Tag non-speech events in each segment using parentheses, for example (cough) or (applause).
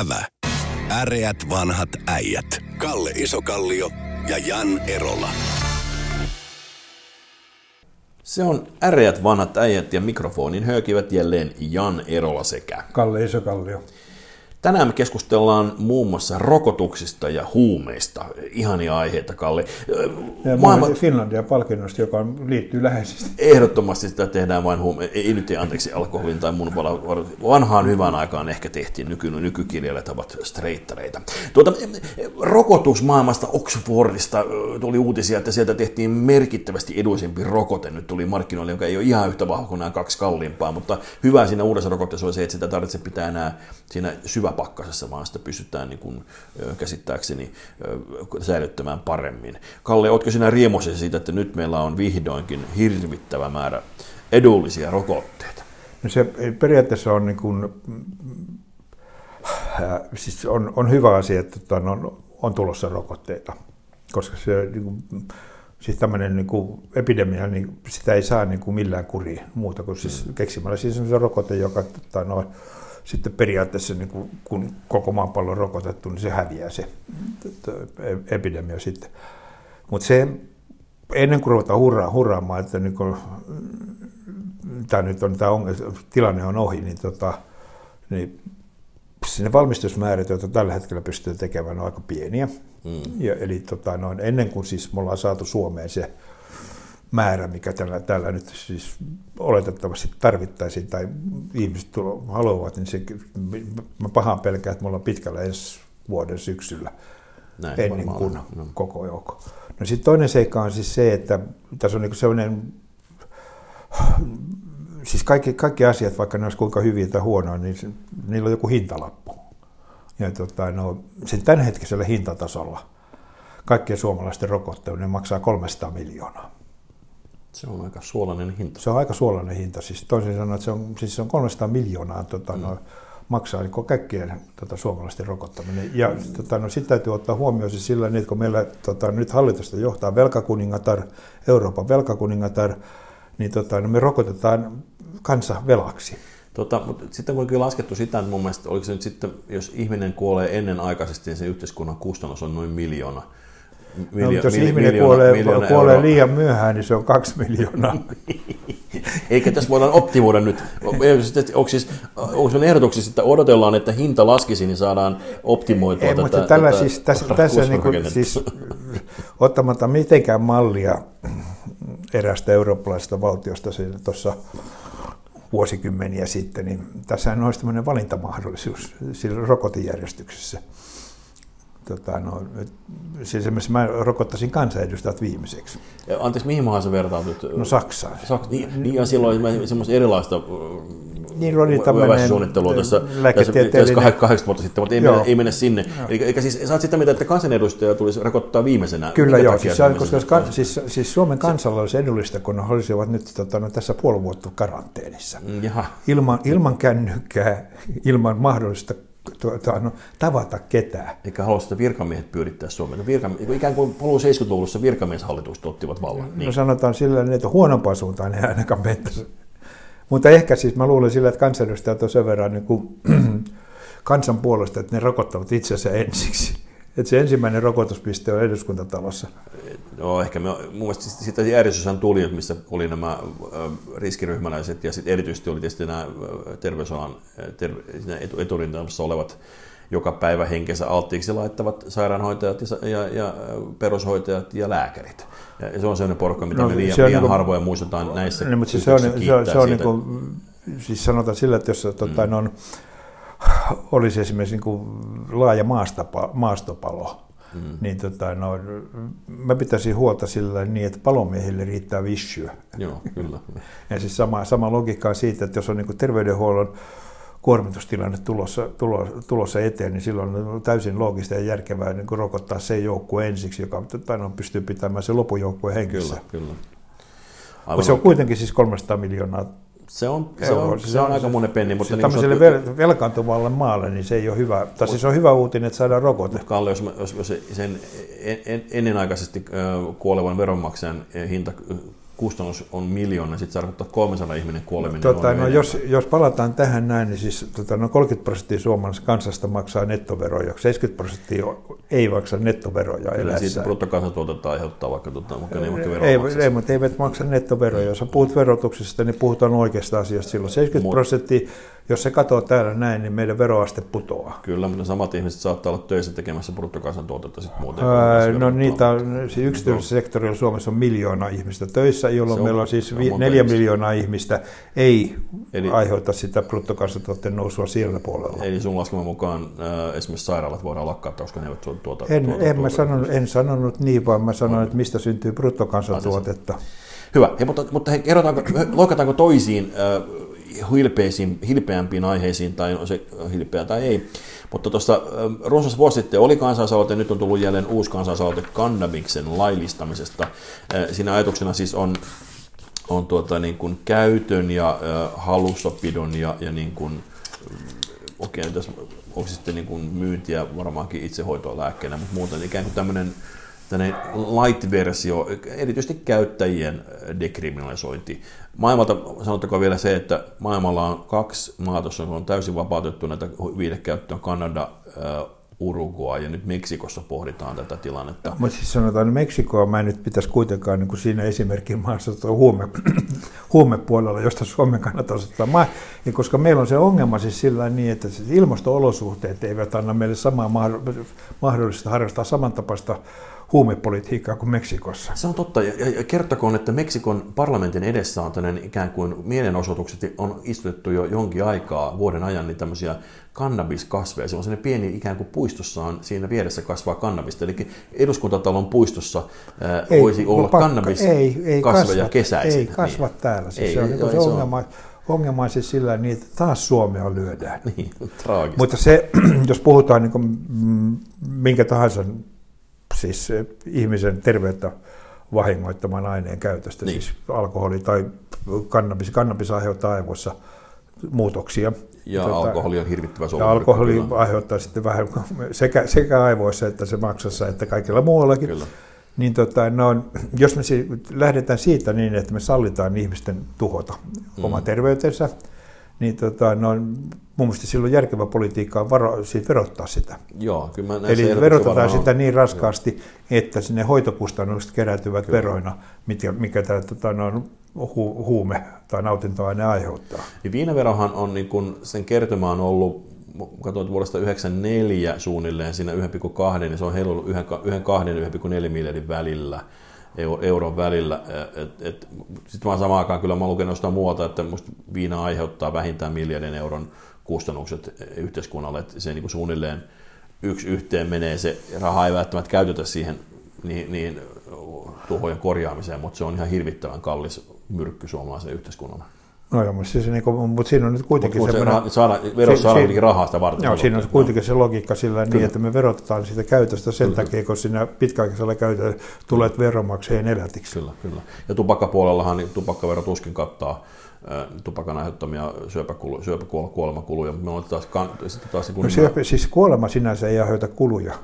Ävä. Äreät vanhat äijät. Kalle Isokallio ja Jan Erola. Se on äreät vanhat äijät ja mikrofonin höökivät jälleen Jan Erola sekä. Kalle Isokallio. Tänään me keskustellaan muun muassa rokotuksista ja huumeista. Ihania aiheita, Kalle. Ja Maailma... Finlandia-palkinnosta, joka liittyy läheisesti. Ehdottomasti sitä tehdään vain huume... Ei nyt anteeksi alkoholin tai mun vanhaan hyvään aikaan ehkä tehtiin nyky... nykykirjailijat ovat streittareita. Tuota, rokotusmaailmasta Oxfordista tuli uutisia, että sieltä tehtiin merkittävästi edullisempi rokote. Nyt tuli markkinoille, joka ei ole ihan yhtä vahva kuin nämä kaksi kalliimpaa, mutta hyvä siinä uudessa rokotteessa on se, että sitä tarvitsee pitää enää siinä syvä pakkasessa, vaan sitä pystytään niin kuin, käsittääkseni säilyttämään paremmin. Kalle, oletko sinä riemoisesi siitä, että nyt meillä on vihdoinkin hirvittävä määrä edullisia rokotteita? No se periaatteessa on, niin kuin, äh, siis on, on hyvä asia, että tota, on, on tulossa rokotteita, koska se niin kuin, siis tämmöinen niin kuin epidemia, niin sitä ei saa niin kuin millään kuriin muuta kuin siis mm. keksimällä siis sellaisen rokote, joka tota, no, sitten periaatteessa niin kun, kun koko maapallo on rokotettu, niin se häviää se epidemia sitten. Mutta se, ennen kuin ruvetaan hurraa, hurraamaan, että niin kun, tämä nyt on, tämä on, tilanne on ohi, niin, tota, niin ne valmistusmäärät, joita tällä hetkellä pystyy tekemään, on aika pieniä. Mm. Ja, eli tota, noin, ennen kuin siis me ollaan saatu Suomeen se määrä, mikä tällä, tällä nyt siis oletettavasti tarvittaisiin tai ihmiset tulo, haluavat, niin se, mä pahaan pelkään, että me ollaan pitkällä ensi vuoden syksyllä Näin, ennen kuin no. koko joukko. No sitten toinen seikka on siis se, että tässä on niin sellainen, siis kaikki, kaikki asiat, vaikka ne olisi kuinka hyviä tai huonoja, niin se, niillä on joku hintalappu. Ja tota, no, sen tämänhetkisellä hintatasolla kaikkien suomalaisten rokotteiden maksaa 300 miljoonaa. Se on aika suolainen hinta. Se on aika suolainen hinta. Siis toisin sanoen, että se on, siis se on 300 miljoonaa tota, mm. no, maksaa niin kaikkien tota, suomalaisten rokottaminen. Ja mm. tota, no, sitten täytyy ottaa huomioon siis sillä, että kun meillä tota, nyt hallitusta johtaa velkakuningatar, Euroopan velkakuningatar, niin tota, no, me rokotetaan kansa velaksi. Tota, mutta sitten kun on laskettu sitä, että mun mielestä oliko se nyt sitten, jos ihminen kuolee ennenaikaisesti, niin se yhteiskunnan kustannus on noin miljoona Miljo- no, jos ihminen miljoona, kuolee, miljoona kuolee liian myöhään, niin se on kaksi miljoonaa. (laughs) Eikä tässä voidaan optimoida nyt. Onko siis, onko ehdotuksissa, että odotellaan, että hinta laskisi, niin saadaan optimoitua Ei, tätä, mutta tällä tätä siis, tässä, tässä niin kuin, siis, ottamatta mitenkään mallia erästä eurooppalaisesta valtiosta tuossa vuosikymmeniä sitten, niin tässä on tämmöinen valintamahdollisuus sillä rokotejärjestyksessä tota, no, siis esimerkiksi mä rokottaisin kansanedustajat viimeiseksi. Ja, anteeksi, mihin maahan sä vertaudut? No Saksaan. Saks, niin, niin, ja silloin semmoista erilaista niin oli tämmöinen suunnittelua tässä, tässä 80 vuotta sitten, mutta ei, mene, ei mene sinne. Eli, eikä siis, sä oot sitä mieltä, että kansanedustaja tulisi rokottaa viimeisenä? Kyllä joo, siis, koska kan, siis, siis Suomen kansalla olisi edullista, kun ne olisivat nyt tota, no, tässä puoli vuotta karanteenissa. Jaha. Ilman, ilman kännykkää, ilman mahdollista tuota, no, tavata ketään. Eikä halua sitä virkamiehet pyörittää Suomeen. No, virka, ikään kuin polun 70-luvussa virkamieshallitukset ottivat vallan. Niin. No sanotaan sillä että huonompaan suuntaan ei ainakaan mentäisi. Mutta ehkä siis mä luulen sillä, että kansanedustajat on sen verran niin kuin, (clears throat) kansan puolesta, että ne rokottavat itsensä ensiksi. Että se ensimmäinen rokotuspiste on eduskuntatalossa. No ehkä me, mun mielestä sitä järjestyshän tuli, missä oli nämä riskiryhmäläiset ja sitten erityisesti oli tietysti nämä terveysalan terve, eturintamassa olevat joka päivä henkensä alttiiksi laittavat sairaanhoitajat ja, ja, ja perushoitajat ja lääkärit. Ja se on sellainen porukka, mitä no, me liian, liian niin kuin, harvoin muistetaan näissä niin, mutta siis se on, se, on, se on niin kuin, siis sanotaan sillä, että jos tota, mm. on, olisi esimerkiksi niin kuin laaja maastapa, maastopalo, mm. niin tota, no, mä pitäisin huolta sillä niin, että palomiehille riittää vissyä. Joo, kyllä. (laughs) ja siis sama, sama logiikka on siitä, että jos on niin terveydenhuollon kuormitustilanne tulossa, tulossa, tulossa eteen, niin silloin on täysin loogista ja järkevää niin kuin rokottaa se joukkue ensiksi, joka no, pystyy pitämään se lopujoukkue hengissä. Kyllä, kyllä. Aivan se on kuitenkin siis 300 miljoonaa se on, se on, se, se on, aika monen penni. Mutta niin tämmöiselle vel, velkaantuvalle maalle niin se ei ole hyvä. Tai siis on hyvä uutinen, että saadaan rokote. Kalle, jos, jos, jos sen en, en, ennenaikaisesti kuolevan veronmaksajan hinta kustannus on miljoona, niin sitten se tarkoittaa, että 300 ihminen kuoleminen Tota, on no, enemmän. jos, jos palataan tähän näin, niin siis tota, no 30 prosenttia suomalaisesta kansasta maksaa nettoveroja, 70 prosenttia ei maksa nettoveroja Kyllä siitä bruttokansantuotetta aiheuttaa vaikka, tota, vaikka ne veroa Ei, maksaisi. ei, mutta eivät maksa nettoveroja. Jos puhut verotuksesta, niin puhutaan oikeasta asiasta silloin. 70 Mut- prosenttia, jos se katoo täällä näin, niin meidän veroaste putoaa. Kyllä, mutta samat ihmiset saattaa olla töissä tekemässä bruttokansantuotetta sitten muuten. Kun no niitä on, siis yksityisellä sektorilla Suomessa on miljoona ihmistä töissä, jolloin on- meillä on siis vi- neljä ihmistä. miljoonaa ihmistä ei Eli- aiheuta sitä bruttokansantuotteen nousua siellä puolella. Eli sun laskelman mukaan ää, esimerkiksi sairaalat voidaan lakkauttaa, koska ne eivät tuota... tuota En, tuota, en, mä tuota- sanonut, en sanonut niin, vaan mä sanoin, että mistä syntyy bruttokansantuotetta. Hyvä, Hei, mutta, mutta hei, kerrotaanko, loikataanko toisiin äh, hilpeisiin, hilpeämpiin aiheisiin, tai se hilpeä tai ei. Mutta tuossa äh, runsas vuosi sitten oli kansalaisaloite, nyt on tullut jälleen uusi kansalaisaloite kannabiksen laillistamisesta. Äh, siinä ajatuksena siis on, on tuota, niin kuin käytön ja äh, hallussapidon ja, ja niin kuin, okei, tässä onko sitten niin kuin myyntiä varmaankin itsehoitoa lääkkeenä, mutta muuten ikään kuin tämmöinen tämmöinen light-versio, erityisesti käyttäjien dekriminalisointi. Maailmalta sanottakoon vielä se, että maailmalla on kaksi maata, jossa on täysin vapautettu näitä viidekäyttöön, Kanada, äh, Uruguay ja nyt Meksikossa pohditaan tätä tilannetta. Mutta siis sanotaan, että Meksikoa mä en nyt pitäisi kuitenkaan niin kuin siinä esimerkin maassa huume, (clears throat) huumepuolella, josta Suomen kannattaa ottaa. Mä, ja koska meillä on se ongelma siis sillä niin, että siis ilmasto-olosuhteet eivät anna meille samaa mahdoll- mahdollista harrastaa samantapaista huumepolitiikkaa kuin Meksikossa. Se on totta, ja, ja kertokoon, että Meksikon parlamentin edessä on tämmöinen ikään kuin mielenosoitukset, on istutettu jo jonkin aikaa vuoden ajan niin tämmöisiä kannabiskasveja. Se on sellainen pieni ikään kuin puistossaan, siinä vieressä kasvaa kannabista. Eli eduskuntatalon puistossa ää, voisi olla pakka- kannabiskasveja ei, ei kasva, kesäisin. Ei kasva niin. täällä. Siis Ei, se on, joo, se ei, se on- ongelma, ongelma on siis sillä niin, että taas Suomea lyödään. Niin, traagista. Mutta se, (clears throat) jos puhutaan niin kuin, minkä tahansa siis eh, ihmisen terveyttä vahingoittaman aineen käytöstä, Niin. siis alkoholi tai kannabis, kannabis aiheuttaa aivoissa muutoksia. ja Tota, alkoholi on hirvittävä ja alkoholi kyllä. aiheuttaa sitten vähän (laughs) sekä, sekä aivoissa että se maksassa että kaikilla muuallakin. Kyllä. Niin tota, no, jos me si- lähdetään siitä niin, että me sallitaan ihmisten tuhota mm. oma terveytensä, niin tota, no, mun mielestä silloin järkevä politiikka on varo, siis verottaa sitä. Joo, kyllä mä Eli verotetaan varmaan sitä on. niin raskaasti, että sinne hoitokustannukset kerääntyvät veroina, mikä, mikä tämä tota, no, hu, huume tai nautintoaine aiheuttaa. Niin viinaverohan on, niin kun, sen kertymä on ollut, katsoin vuodesta 1994 suunnilleen siinä 1,2, niin se on heilunut 1,2 ja 1,4 miljardin välillä, euron välillä. Sitten vaan samaan aikaan kyllä mä luken jostain muualta, että musta viina aiheuttaa vähintään miljardin euron kustannukset yhteiskunnalle, että se niin suunnilleen yksi yhteen menee, se raha ei välttämättä käytetä siihen niin, niin tuhojen korjaamiseen, mutta se on ihan hirvittävän kallis myrkky suomalaisen yhteiskunnalle. No joo, mutta, siis, niin kuin, mutta siinä on nyt kuitenkin se semmoinen... ra- saada, verossa saadaan kuitenkin rahaa sitä varten. Joo, siinä on kuitenkin se logiikka sillä niin, Kyllä. että me verotetaan sitä käytöstä sen Kyllä. takia, kun siinä pitkäaikaisella käytöllä tulet veronmaksajien elätiksi. Kyllä, kyllä. Ja tupakkapuolellahan niin tupakkavero tuskin kattaa tupakan aiheuttamia syöpäkulu, syöpäkuolemakuluja, mutta me on taas, kan, sitten taas niin No kun syöpä, siis kuolema sinänsä ei aiheuta kuluja.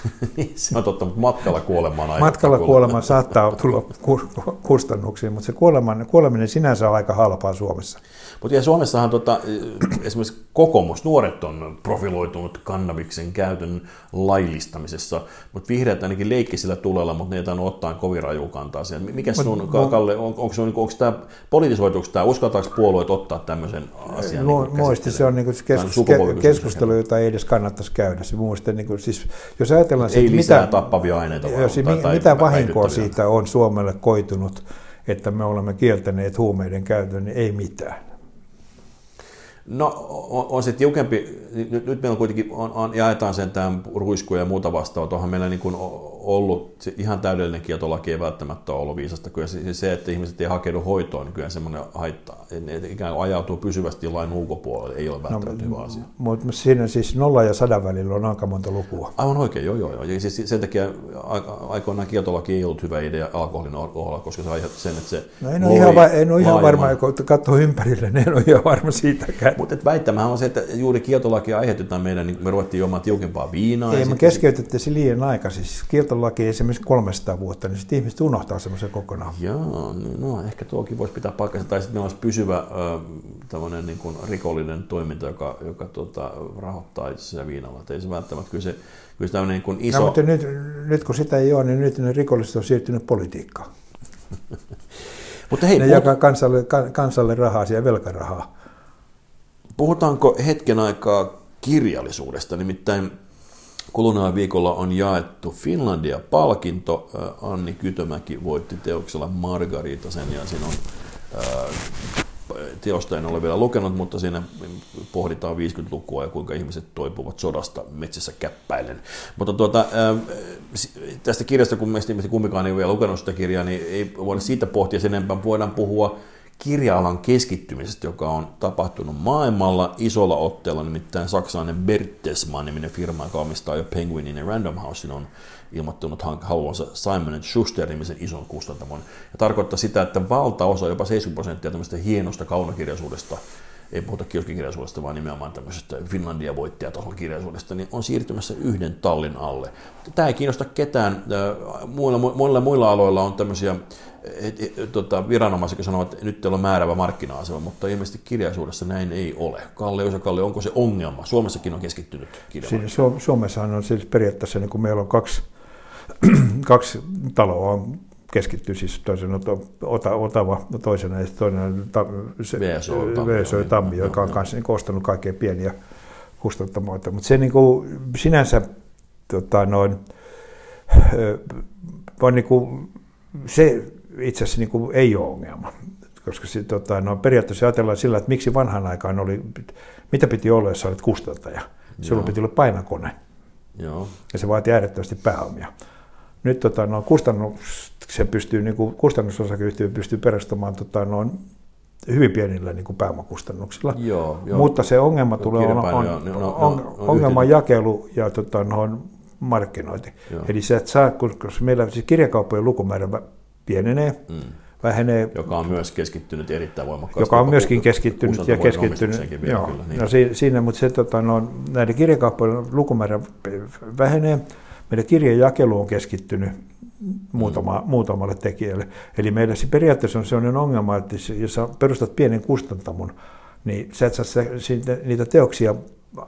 (laughs) se on totta, mutta matkalla kuolemaan aiheuttaa Matkalla kuolema saattaa tulla ku- ku- kustannuksiin, mutta se kuoleman, kuoleminen sinänsä on aika halpaa Suomessa. Mutta ja Suomessahan tota, (clears throat) esimerkiksi kokoomus, nuoret on profiloitunut kannabiksen käytön laillistamisessa, mutta vihreät ainakin leikki sillä tulella, mutta ne ei tainnut ottaa kovin raju kantaa siihen. Mikä mut- Kalle, on, onko, onko, onko tämä politisoituuko tämä, uskaltaako puolueet ottaa tämmöisen asian? Mu- niin Muisti se on niin kuin Tämä on kes- sukupolvikysymys. ke- keskustelu, jota ei edes kannattaisi käydä. Se mielestä, niin kuin, siis, jos ajatellaan, Ei sit, lisää mitä, tappavia aineita jos, tai- mi- tai mitä vahinkoa siitä on Suomelle koitunut, että me olemme kieltäneet huumeiden käytön, niin ei mitään. No on, on se tiukempi, nyt, nyt meillä on kuitenkin, on, on, jaetaan sen tämän ruiskuja ja muuta vastaavaa, onhan meillä niin kuin ollut, se ihan täydellinen kieltolaki ei välttämättä ole ollut viisasta, kyllä se, se, että ihmiset ei hakeudu hoitoon, niin kyllä semmoinen haittaa, ne ikään kuin ajautuu pysyvästi lain ulkopuolelle, ei ole välttämättä hyvä asia. Mutta siinä siis nolla ja sadan välillä on aika monta lukua. Aivan oikein, joo joo joo. Ja siis sen takia aikoinaan kieltolaki ei ollut hyvä idea alkoholin kohdalla, koska se aiheutti sen, että se No en ole ihan, va- en ole ihan varma, kun katsoo ympärille, niin en ole ihan varma siitäkään. Mutta väittämähän on se, että juuri kieltolakia aiheutetaan meidän, niin me ruvettiin juomaan tiukempaa viinaa. Ei, me keskeytettiin se liian aikaisin. Siis kirjastollakin esimerkiksi 300 vuotta, niin sitten ihmiset unohtaa semmoisen kokonaan. Joo, niin no ehkä tuokin voisi pitää paikkansa. Tai sitten meillä olisi pysyvä äh, niin kuin rikollinen toiminta, joka, joka tota, rahoittaa itse viinalla. Et ei se välttämättä, kyllä se, kyllä se niin kuin iso... No, mutta nyt, nyt kun sitä ei ole, niin nyt ne rikolliset on siirtynyt politiikkaan. (laughs) mutta hei, ne puhut... jakaa kansalle, kansalle rahaa ja velkarahaa. Puhutaanko hetken aikaa kirjallisuudesta? Nimittäin Kuluneella viikolla on jaettu Finlandia-palkinto. Anni Kytömäki voitti teoksella Margaritasen ja siinä on teosta en ole vielä lukenut, mutta siinä pohditaan 50-lukua ja kuinka ihmiset toipuvat sodasta metsässä käppäilen. Mutta tuota, tästä kirjasta, kun meistä kumpikaan ei ole vielä lukenut sitä kirjaa, niin ei voida siitä pohtia sen enempää. Voidaan puhua kirja-alan keskittymisestä, joka on tapahtunut maailmalla isolla otteella, nimittäin saksalainen Bertelsmann niminen firma, joka omistaa jo Penguinin ja Random Housein, on ilmoittanut haluansa Simon Schuster nimisen ison kustantamon. Ja tarkoittaa sitä, että valtaosa, jopa 70 prosenttia tämmöistä hienosta kaunokirjallisuudesta, ei puhuta kioskikirjallisuudesta, vaan nimenomaan tämmöisestä Finlandia voittajatason kirjallisuudesta, niin on siirtymässä yhden tallin alle. Tämä ei kiinnosta ketään. Muilla, muilla, muilla aloilla on tämmöisiä tota, viranomaiset sanovat, että nyt teillä on määrävä markkina-asema, mutta ilmeisesti kirjallisuudessa näin ei ole. Kalle Osa Kalle, onko se ongelma? Suomessakin on keskittynyt kirjallisuuteen. Suomessa on siis periaatteessa, niin kun meillä on kaksi, (clears throat) kaksi taloa, keskittyy siis toisen ota, Otava toisena ja toinen ta, se, VSO, VSO Tammi, joka on kanssa niin ostanut kaikkein pieniä kustantamoita. Mutta se niin kuin, sinänsä tota, noin, on niin kuin, se itse asiassa niin kuin ei ole ongelma. Koska se, tota, no, periaatteessa ajatellaan sillä, että miksi vanhan aikaan oli, mitä piti olla, jos olet kustantaja. Sulla piti olla painakone. Joo. Ja se vaati äärettömästi pääomia. Nyt tota, no, kustannus, se pystyy, niin kuin, kustannusosakeyhtiö pystyy perustamaan tota, no, hyvin pienillä niin kuin pääomakustannuksilla. Joo, joo. Mutta se ongelma tulee on, on, on, no, on, no, ongelma jakelu ja tota, no, markkinointi. Joo. Eli se, että saa, koska meillä siis kirjakauppojen lukumäärä pienenee, mm. vähenee. Joka on myös keskittynyt erittäin voimakkaasti. Joka on myöskin keskittynyt ja keskittynyt. Vielä, joo, kyllä, niin. no siinä, mutta se, tota, no, näiden kirjakauppojen lukumäärä vähenee. Meidän kirjajakelu on keskittynyt muutama, mm. muutamalle tekijälle. Eli meillä se periaatteessa on sellainen ongelma, että jos sä perustat pienen kustantamon, niin sä et saa niitä teoksia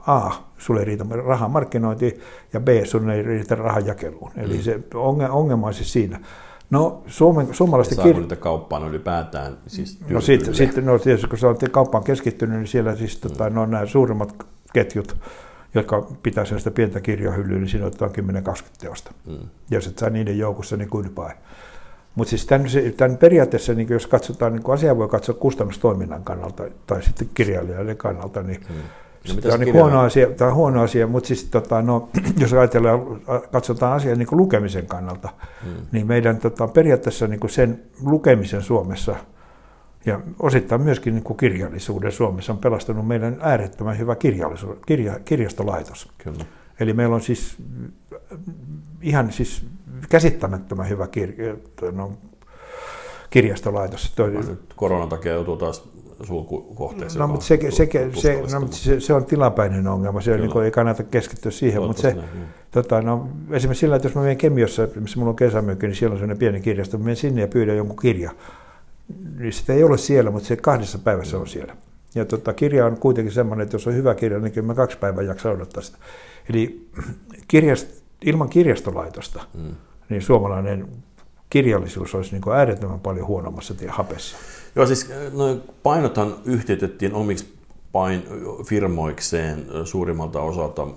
A, sulle ei riitä rahan markkinointiin, ja B, sulle ei riitä rahan jakeluun. Eli mm. se ongelma on siis siinä. No Suomen, suomalaisten kirja... niitä kauppaan ylipäätään? Siis no sitten, sitten no, tietysti, kun olette kauppaan keskittynyt, niin siellä siis tota, mm. tota, no, nämä suurimmat ketjut, jotka pitää sitä pientä kirjahyllyä, niin siinä otetaan 10-20 teosta. Mm. Jos et saa niiden joukossa, niin kuin päin. Mutta siis tämän, tämän periaatteessa, niin jos katsotaan, niin asiaa voi katsoa kustannustoiminnan kannalta tai sitten kirjailijoiden kannalta, niin mm No, tämä, on niin huono asia, tämä on huono asia, mutta siis, tota, no, (clears throat) jos ajatellaan, katsotaan asiaa niin lukemisen kannalta, hmm. niin meidän tota, periaatteessa niin sen lukemisen Suomessa ja osittain myöskin niin kuin kirjallisuuden Suomessa on pelastanut meidän äärettömän hyvä kirjallisuus, kirja, kirjastolaitos. Kyllä. Eli meillä on siis ihan siis käsittämättömän hyvä kirja, no, kirjastolaitos. Koronan takia joutuu taas sulkukohteeseen. No, mutta se, se, se, no, se, se, on tilapäinen ongelma, se niin kuin, ei kannata keskittyä siihen, mutta se, näin, tota, no, esimerkiksi sillä, että jos mä menen Kemiossa, missä mulla on kesämökki, niin siellä on sellainen pieni kirjasto, mä menen sinne ja pyydän jonkun kirja, niin sitä ei ole siellä, mutta se kahdessa päivässä on siellä. Ja tota, kirja on kuitenkin semmoinen, että jos on hyvä kirja, niin kyllä mä kaksi päivää jaksaa odottaa sitä. Eli (clears throat) kirjast, ilman kirjastolaitosta, mm. niin suomalainen kirjallisuus olisi niin äärettömän paljon huonommassa hapessa. Joo, siis no, painothan yhteytettiin omiksi pain, firmoikseen suurimmalta osalta,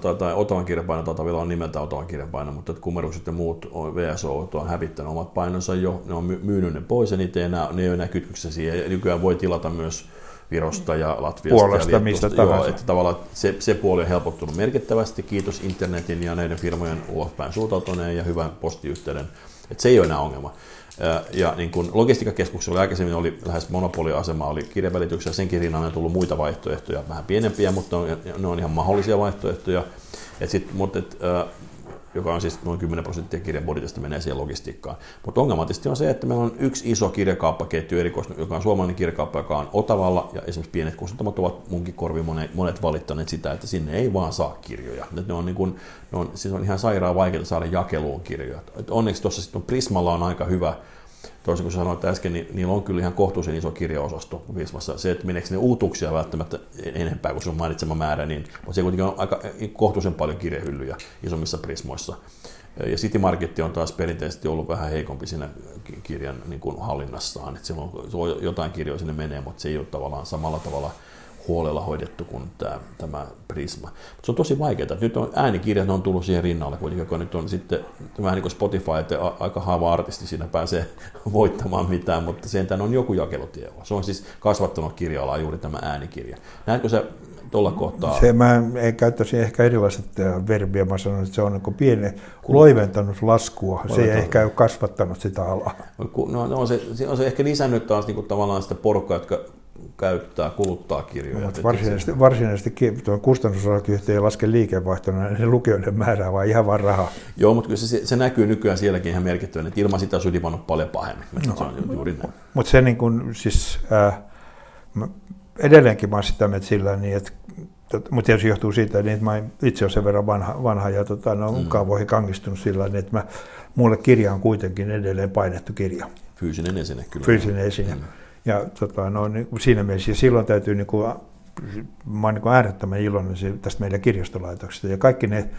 tai, tai Otavan kirjapaino taitaa vielä on nimeltä Otavan kirjapaino, mutta kumerukset ja muut VSO on hävittänyt omat painonsa jo, ne on myynyt ne pois ja niitä ei enää, ne ei enää kytköksiä siihen, ja nykyään voi tilata myös Virosta ja Latviasta Puolesta, ja mistä. Joo, että tavallaan se, se puoli on helpottunut merkittävästi, kiitos internetin ja näiden firmojen ulospäin suuntautuneen ja hyvän postiyhteyden, että se ei ole enää ongelma. Ja niin kuin logistiikkakeskuksella aikaisemmin oli lähes monopoliasema, oli kirjavälityksessä, senkin rinnalla on tullut muita vaihtoehtoja, vähän pienempiä, mutta ne on, ne on ihan mahdollisia vaihtoehtoja. Et sit, mutta et, joka on siis noin 10 prosenttia kirjan budjetista menee siihen logistiikkaan. Mutta ongelma on se, että meillä on yksi iso kirjakauppaketju erikoista, joka on suomalainen kirjakauppa, joka on Otavalla, ja esimerkiksi pienet kustantamot ovat munkin korvi monet, monet valittaneet sitä, että sinne ei vaan saa kirjoja. Että ne on, niin kuin, ne on, siis on ihan sairaan vaikeaa saada jakeluun kirjoja. Et onneksi tuossa sitten Prismalla on aika hyvä, toisin kuin sanoit äsken, niin niillä on kyllä ihan kohtuullisen iso kirjaosasto Prismassa. Se, että meneekö ne uutuksia välttämättä enempää kuin sun mainitsema määrä, niin se kuitenkin on aika kohtuullisen paljon kirjahyllyjä isommissa Prismoissa. Ja City Market on taas perinteisesti ollut vähän heikompi siinä kirjan niin kuin hallinnassaan. Että silloin jotain kirjoja sinne menee, mutta se ei ole tavallaan samalla tavalla huolella hoidettu kuin tämä, tämä Prisma. Mutta se on tosi vaikeaa. Nyt on äänikirjat on tullut siihen rinnalle kuitenkin, kun nyt on sitten vähän niin kuin Spotify, että aika haava artisti siinä pääsee (laughs) voittamaan mitään, mutta sentään on joku jakelutie. Se on siis kasvattanut kirja juuri tämä äänikirja. Näetkö se tuolla kohtaa. Se, mä en käyttäisi ehkä erilaiset äh, verbiä, mä sanon, että se on niin pieni loiventanut laskua, se ei ehkä ole kasvattanut sitä alaa. No, no se, se, on se ehkä lisännyt taas niin kuin tavallaan sitä porukkaa, jotka käyttää, kuluttaa kirjoja. No, varsinaisesti, varsinaisesti kustannusosakeyhtiö ei laske liikevaihtona niin lukijoiden määrää, vaan ihan vaan rahaa. Joo, mutta kyllä se, se näkyy nykyään sielläkin ihan merkittävän, että ilman sitä olisi paljon pahemmin. No, se on juuri näin. Mutta se niin kuin, siis, äh, edelleenkin mä olen sitä mieltä sillä niin, että mutta tietysti johtuu siitä, että mä itse olen sen verran vanha, vanha ja tota, no, mm. kaavoihin kangistunut sillä niin, että mä, mulle kirja on kuitenkin edelleen painettu kirja. Fyysinen esine kyllä. Fyysinen esine. Mm. Ja tota, no, niin, siinä mielessä, ja silloin täytyy, niin kuin, mä olen niin äärettömän iloinen tästä meidän kirjastolaitoksesta, ja kaikki ne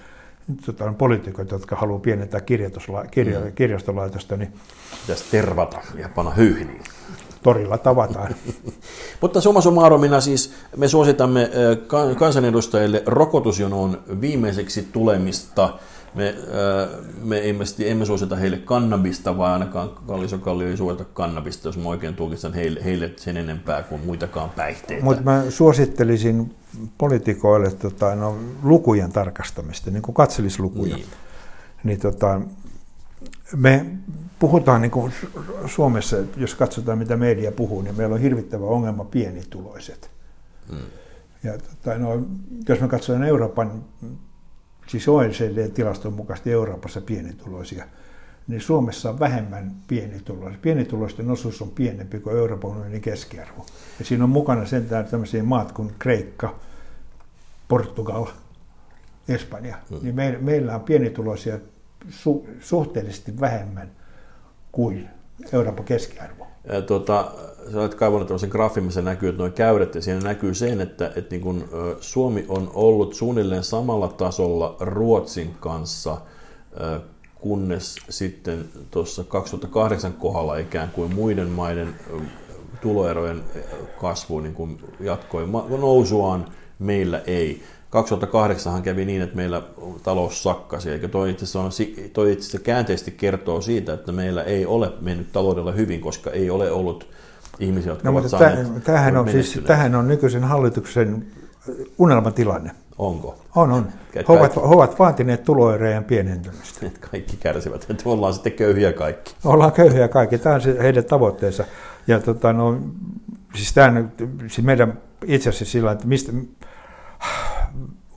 tota, poliitikot, jotka haluaa pienentää kirja, mm. kirjastolaitosta, niin... Pitäisi tervata ja panna hyyhniin torilla tavataan. (laughs) Mutta summa summarumina siis me suositamme kansanedustajille rokotusjonoon viimeiseksi tulemista. Me, me emme, emme suosita heille kannabista, vaan ainakaan Kalliso Kallio ei suosita kannabista, jos mä oikein tulkitsen heille, heille sen enempää kuin muitakaan päihteitä. Mutta mä suosittelisin poliitikoille tota, no, lukujen tarkastamista, niin kuin katselislukuja. Niin. Niin, tota, me puhutaan niin kuin Suomessa, jos katsotaan mitä media puhuu, niin meillä on hirvittävä ongelma pienituloiset. Hmm. Ja, tai no, jos me katsotaan Euroopan, siis OECD-tilaston mukaisesti Euroopassa pienituloisia, niin Suomessa on vähemmän pienituloisia. Pienituloisten osuus on pienempi kuin Euroopan unionin keskiarvo. Ja siinä on mukana sentään tämmöisiä maat kuin Kreikka, Portugal, Espanja. Hmm. Niin me, meillä on pienituloisia su, suhteellisesti vähemmän kuin Euroopan keskiarvo. Ja tuota, sä olet kaivannut tämmöisen graafin, missä näkyy että noin käyrät, ja siinä näkyy sen, että, että niin kun, Suomi on ollut suunnilleen samalla tasolla Ruotsin kanssa, kunnes sitten tuossa 2008 kohdalla ikään kuin muiden maiden tuloerojen kasvu niin kuin jatkoi nousuaan, meillä ei. 2008 kävi niin, että meillä talous sakkasi, eikä toi itse asiassa, toi itse asiassa käänteisesti kertoo siitä, että meillä ei ole mennyt taloudella hyvin, koska ei ole ollut ihmisiä, jotka no, ovat saaneet tämähän on, siis, tämähän on nykyisen hallituksen unelmatilanne. Onko? On, on. He ovat, ovat vaatineet tuloerojen pienentymistä. (laughs) Kaikki kärsivät, että ollaan sitten köyhiä kaikki. Ollaan köyhiä kaikki, tämä on se heidän tavoitteensa. Ja tota, no, siis, tämän, siis meidän itse asiassa sillä että mistä,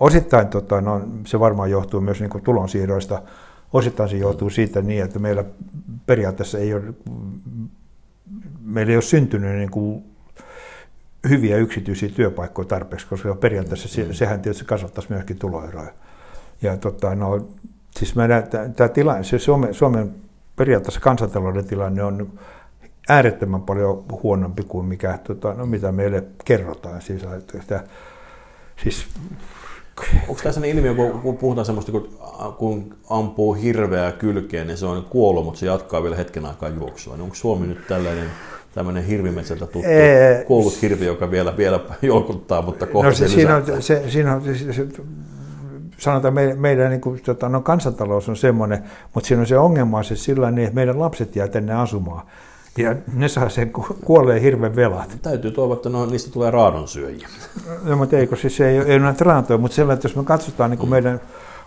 Osittain tota, no, se varmaan johtuu myös niin kuin tulonsiirroista. Osittain se johtuu siitä niin, että meillä periaatteessa ei ole, meillä ei ole syntynyt niin kuin hyviä yksityisiä työpaikkoja tarpeeksi, koska periaatteessa se, mm. sehän tietysti kasvattaisi myöskin tuloeroja. Ja tota, no, siis meidän, tämä tilanne, se Suomen, Suomen periaatteessa kansantalouden tilanne on äärettömän paljon huonompi kuin mikä, tota, no, mitä meille kerrotaan. Siis, että, siis Onko tässä sellainen ilmiö, kun, kun puhutaan semmoista, kun, kun ampuu hirveää kylkeen, niin se on kuollut, mutta se jatkaa vielä hetken aikaa juoksua. Niin onko Suomi nyt tällainen tämmöinen hirvimetsältä tuttu ee, kuollut hirvi, joka vielä, vielä jolkuttaa, mutta kohta no, se, siinä on, se, siinä on, se, se, sanotaan, meidän, meidän niin kuin, tota, no, kansantalous on semmoinen, mutta siinä on se ongelma se sillä niin, että meidän lapset jää tänne asumaan. Ja ne saa sen kuolleen hirven velat. Täytyy toivoa, että no, niistä tulee raadonsyöjiä. No, mutta eikö siis se ei, ei ole näitä raatoja, mutta sellainen, että jos me katsotaan niin kuin mm. meidän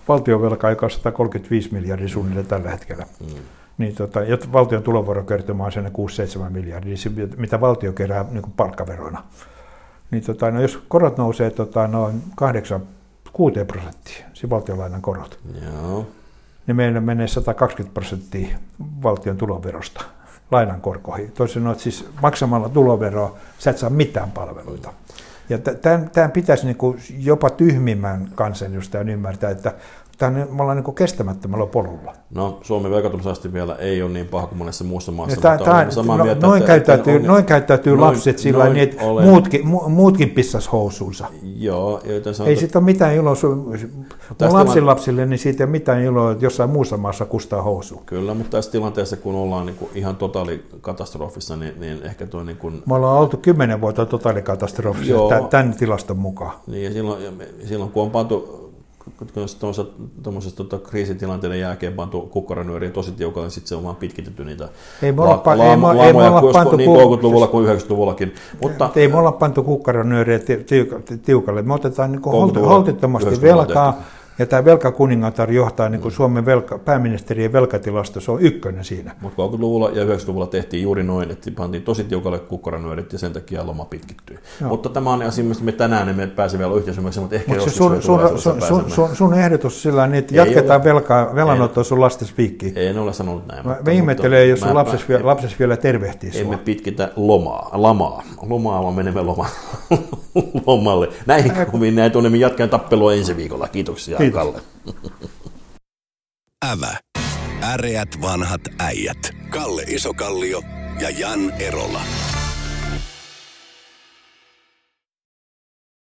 valtionvelka, joka on 135 miljardia suunnilleen tällä hetkellä, mm. niin tota, valtion tulovuorokertoma on sen 6-7 miljardia, mitä valtio kerää niin kuin palkkaverona. Niin tota, no, jos korot nousee tota, noin 8 6 prosenttia, se valtionlainan korot. Joo niin meillä menee 120 prosenttia valtion tuloverosta lainan korkoihin. Toisin sanoen, että siis maksamalla tuloveroa sä et saa mitään palveluita. Ja tämän pitäisi niin kuin jopa tyhmimmän kansanedustajan ymmärtää, että Tämä me ollaan niin kestämättömällä polulla. No, Suomen velkaantumisaste vielä ei ole niin paha kuin monessa muussa maassa. Tämä, tämä, no, mieltä, noin, että, käyttäytyy, on, noin käyttäytyy noin, lapset sillä noin, niin, että olen, muutkin, mu, muutkin pissas housuunsa. Joo, joten ei siitä ole mitään iloa. Mun lapsen lapsille, niin siitä ei ole mitään iloa, että jossain muussa maassa kustaa housu. Kyllä, mutta tässä tilanteessa, kun ollaan niin kuin ihan totaalikatastrofissa, niin, niin ehkä tuo... Niin kuin... Me ollaan oltu kymmenen vuotta totaalikatastrofissa tämän tilaston mukaan. Niin, ja silloin, silloin kun on pantu tuommoisessa tota, kriisitilanteiden jälkeen pantu kukkaranyöriä tosi tiukalle, niin sitten se on vaan pitkitetty niitä ei me olla, la, la, ei, la, ei me olla pantu niin 30-luvulla kuin 90-luvullakin. Mutta, ei me olla pantu kukkaranyöriä tiukalle. Me otetaan niin holtittomasti velkaa. Ja tämä velkakuningatar johtaa niin kuin Suomen velka, pääministerien velkatilasto, se on ykkönen siinä. Mutta 30-luvulla ja 90-luvulla tehtiin juuri noin, että pantiin tosi tiukalle kukkaranyörit ja sen takia loma pitkittyy. Joo. Mutta tämä on asia, mistä me tänään emme pääse vielä yhteisymmärrykseen, mutta ehkä Mut joskus sun, sun, sun, sun, sun, sun, ehdotus sillä niin, että jatketaan velkaa, velanottoa sun lastes piikkiin. En ole sanonut näin. Mä, mä ihmettelen, jos sun lapses, vielä, lapses vielä tervehtii Emme sua. pitkitä lomaa, lamaa. Lomaa, vaan menemme loma, (laughs) lomalle. Näihin kuviin näin tunnemme jatkajan tappelua ensi viikolla. Kiitoksia. Kiitos. Kalle. (laughs) Ävä. Äreät vanhat äijät. Kalle Isokallio ja Jan Erola.